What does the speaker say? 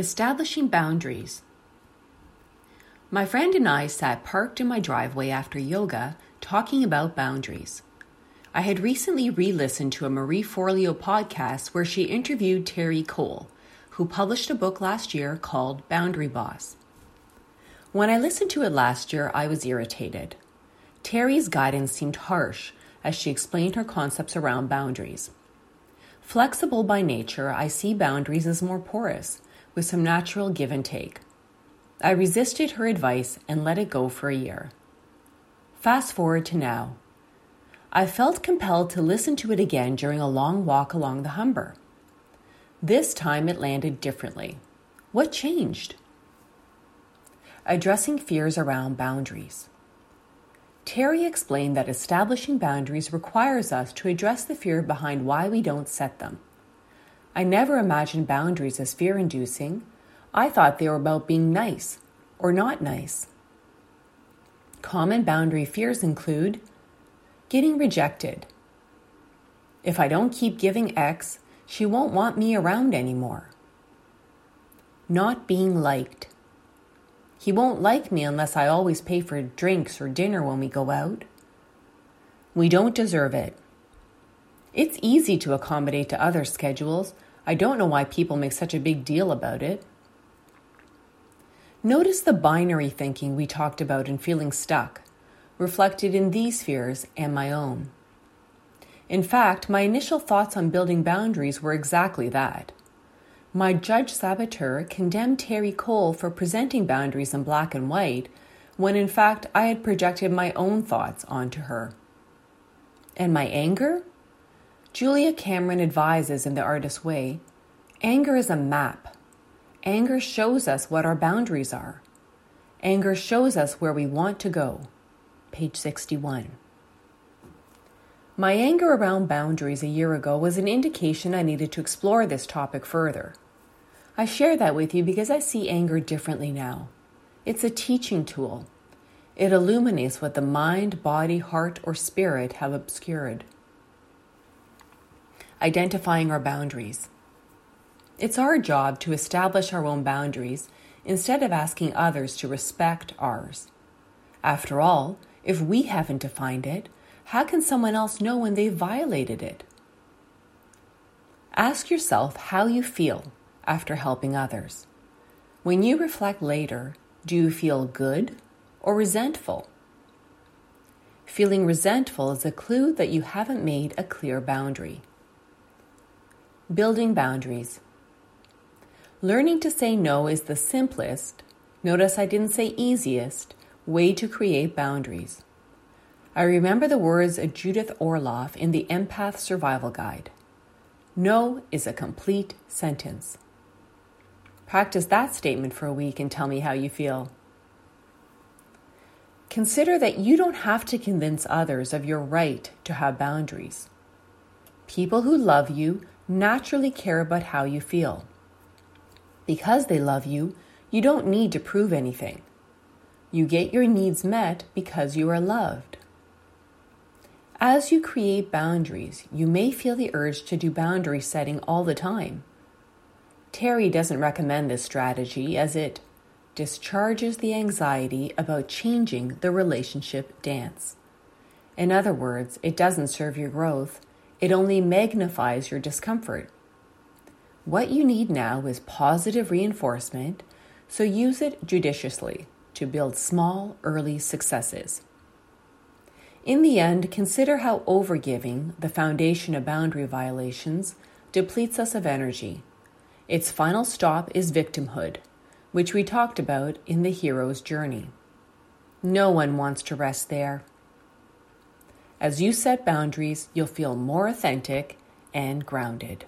Establishing boundaries. My friend and I sat parked in my driveway after yoga talking about boundaries. I had recently re listened to a Marie Forleo podcast where she interviewed Terri Cole, who published a book last year called Boundary Boss. When I listened to it last year, I was irritated. Terri's guidance seemed harsh as she explained her concepts around boundaries. Flexible by nature, I see boundaries as more porous, with some natural give and take. I resisted her advice and let it go for a year. Fast forward to now. I felt compelled to listen to it again during a long walk along the Humber. This time it landed differently. What changed? Addressing fears around boundaries. Terry explained that establishing boundaries requires us to address the fear behind why we don't set them. I never imagined boundaries as fear inducing. I thought they were about being nice or not nice. Common boundary fears include getting rejected. If I don't keep giving X, she won't want me around anymore. Not being liked. He won't like me unless I always pay for drinks or dinner when we go out. We don't deserve it. It's easy to accommodate to other schedules. I don't know why people make such a big deal about it. Notice the binary thinking we talked about in feeling stuck, reflected in these fears and my own. In fact, my initial thoughts on building boundaries were exactly that. My judge saboteur condemned Terri Cole for presenting boundaries in black and white, when in fact I had projected my own thoughts onto her. And my anger? Julia Cameron advises in The Artist's Way anger is a map. Anger shows us what our boundaries are. Anger shows us where we want to go. Page 61. My anger around boundaries a year ago was an indication I needed to explore this topic further. I share that with you because I see anger differently now. It's a teaching tool. It illuminates what the mind, body, heart, or spirit have obscured. Identifying our boundaries. It's our job to establish our own boundaries instead of asking others to respect ours. After all, if we haven't defined it, how can someone else know when they've violated it? Ask yourself how you feel after helping others. When you reflect later, do you feel good or resentful? Feeling resentful is a clue that you haven't made a clear boundary. Building boundaries. Learning to say no is the simplest, notice I didn't say easiest, way to create boundaries. I remember the words of Judith Orloff in the Empath Survival Guide No is a complete sentence. Practice that statement for a week and tell me how you feel. Consider that you don't have to convince others of your right to have boundaries. People who love you naturally care about how you feel. Because they love you, you don't need to prove anything. You get your needs met because you are loved. As you create boundaries, you may feel the urge to do boundary setting all the time. Terri doesn't recommend this strategy as it discharges the anxiety about changing the relationship dance. In other words, it doesn't serve your growth, it only magnifies your discomfort. What you need now is positive reinforcement, so use it judiciously to build small, early successes. In the end, consider how overgiving, the foundation of boundary violations, depletes us of energy. Its final stop is victimhood, which we talked about in the hero's journey. No one wants to rest there. As you set boundaries, you'll feel more authentic and grounded.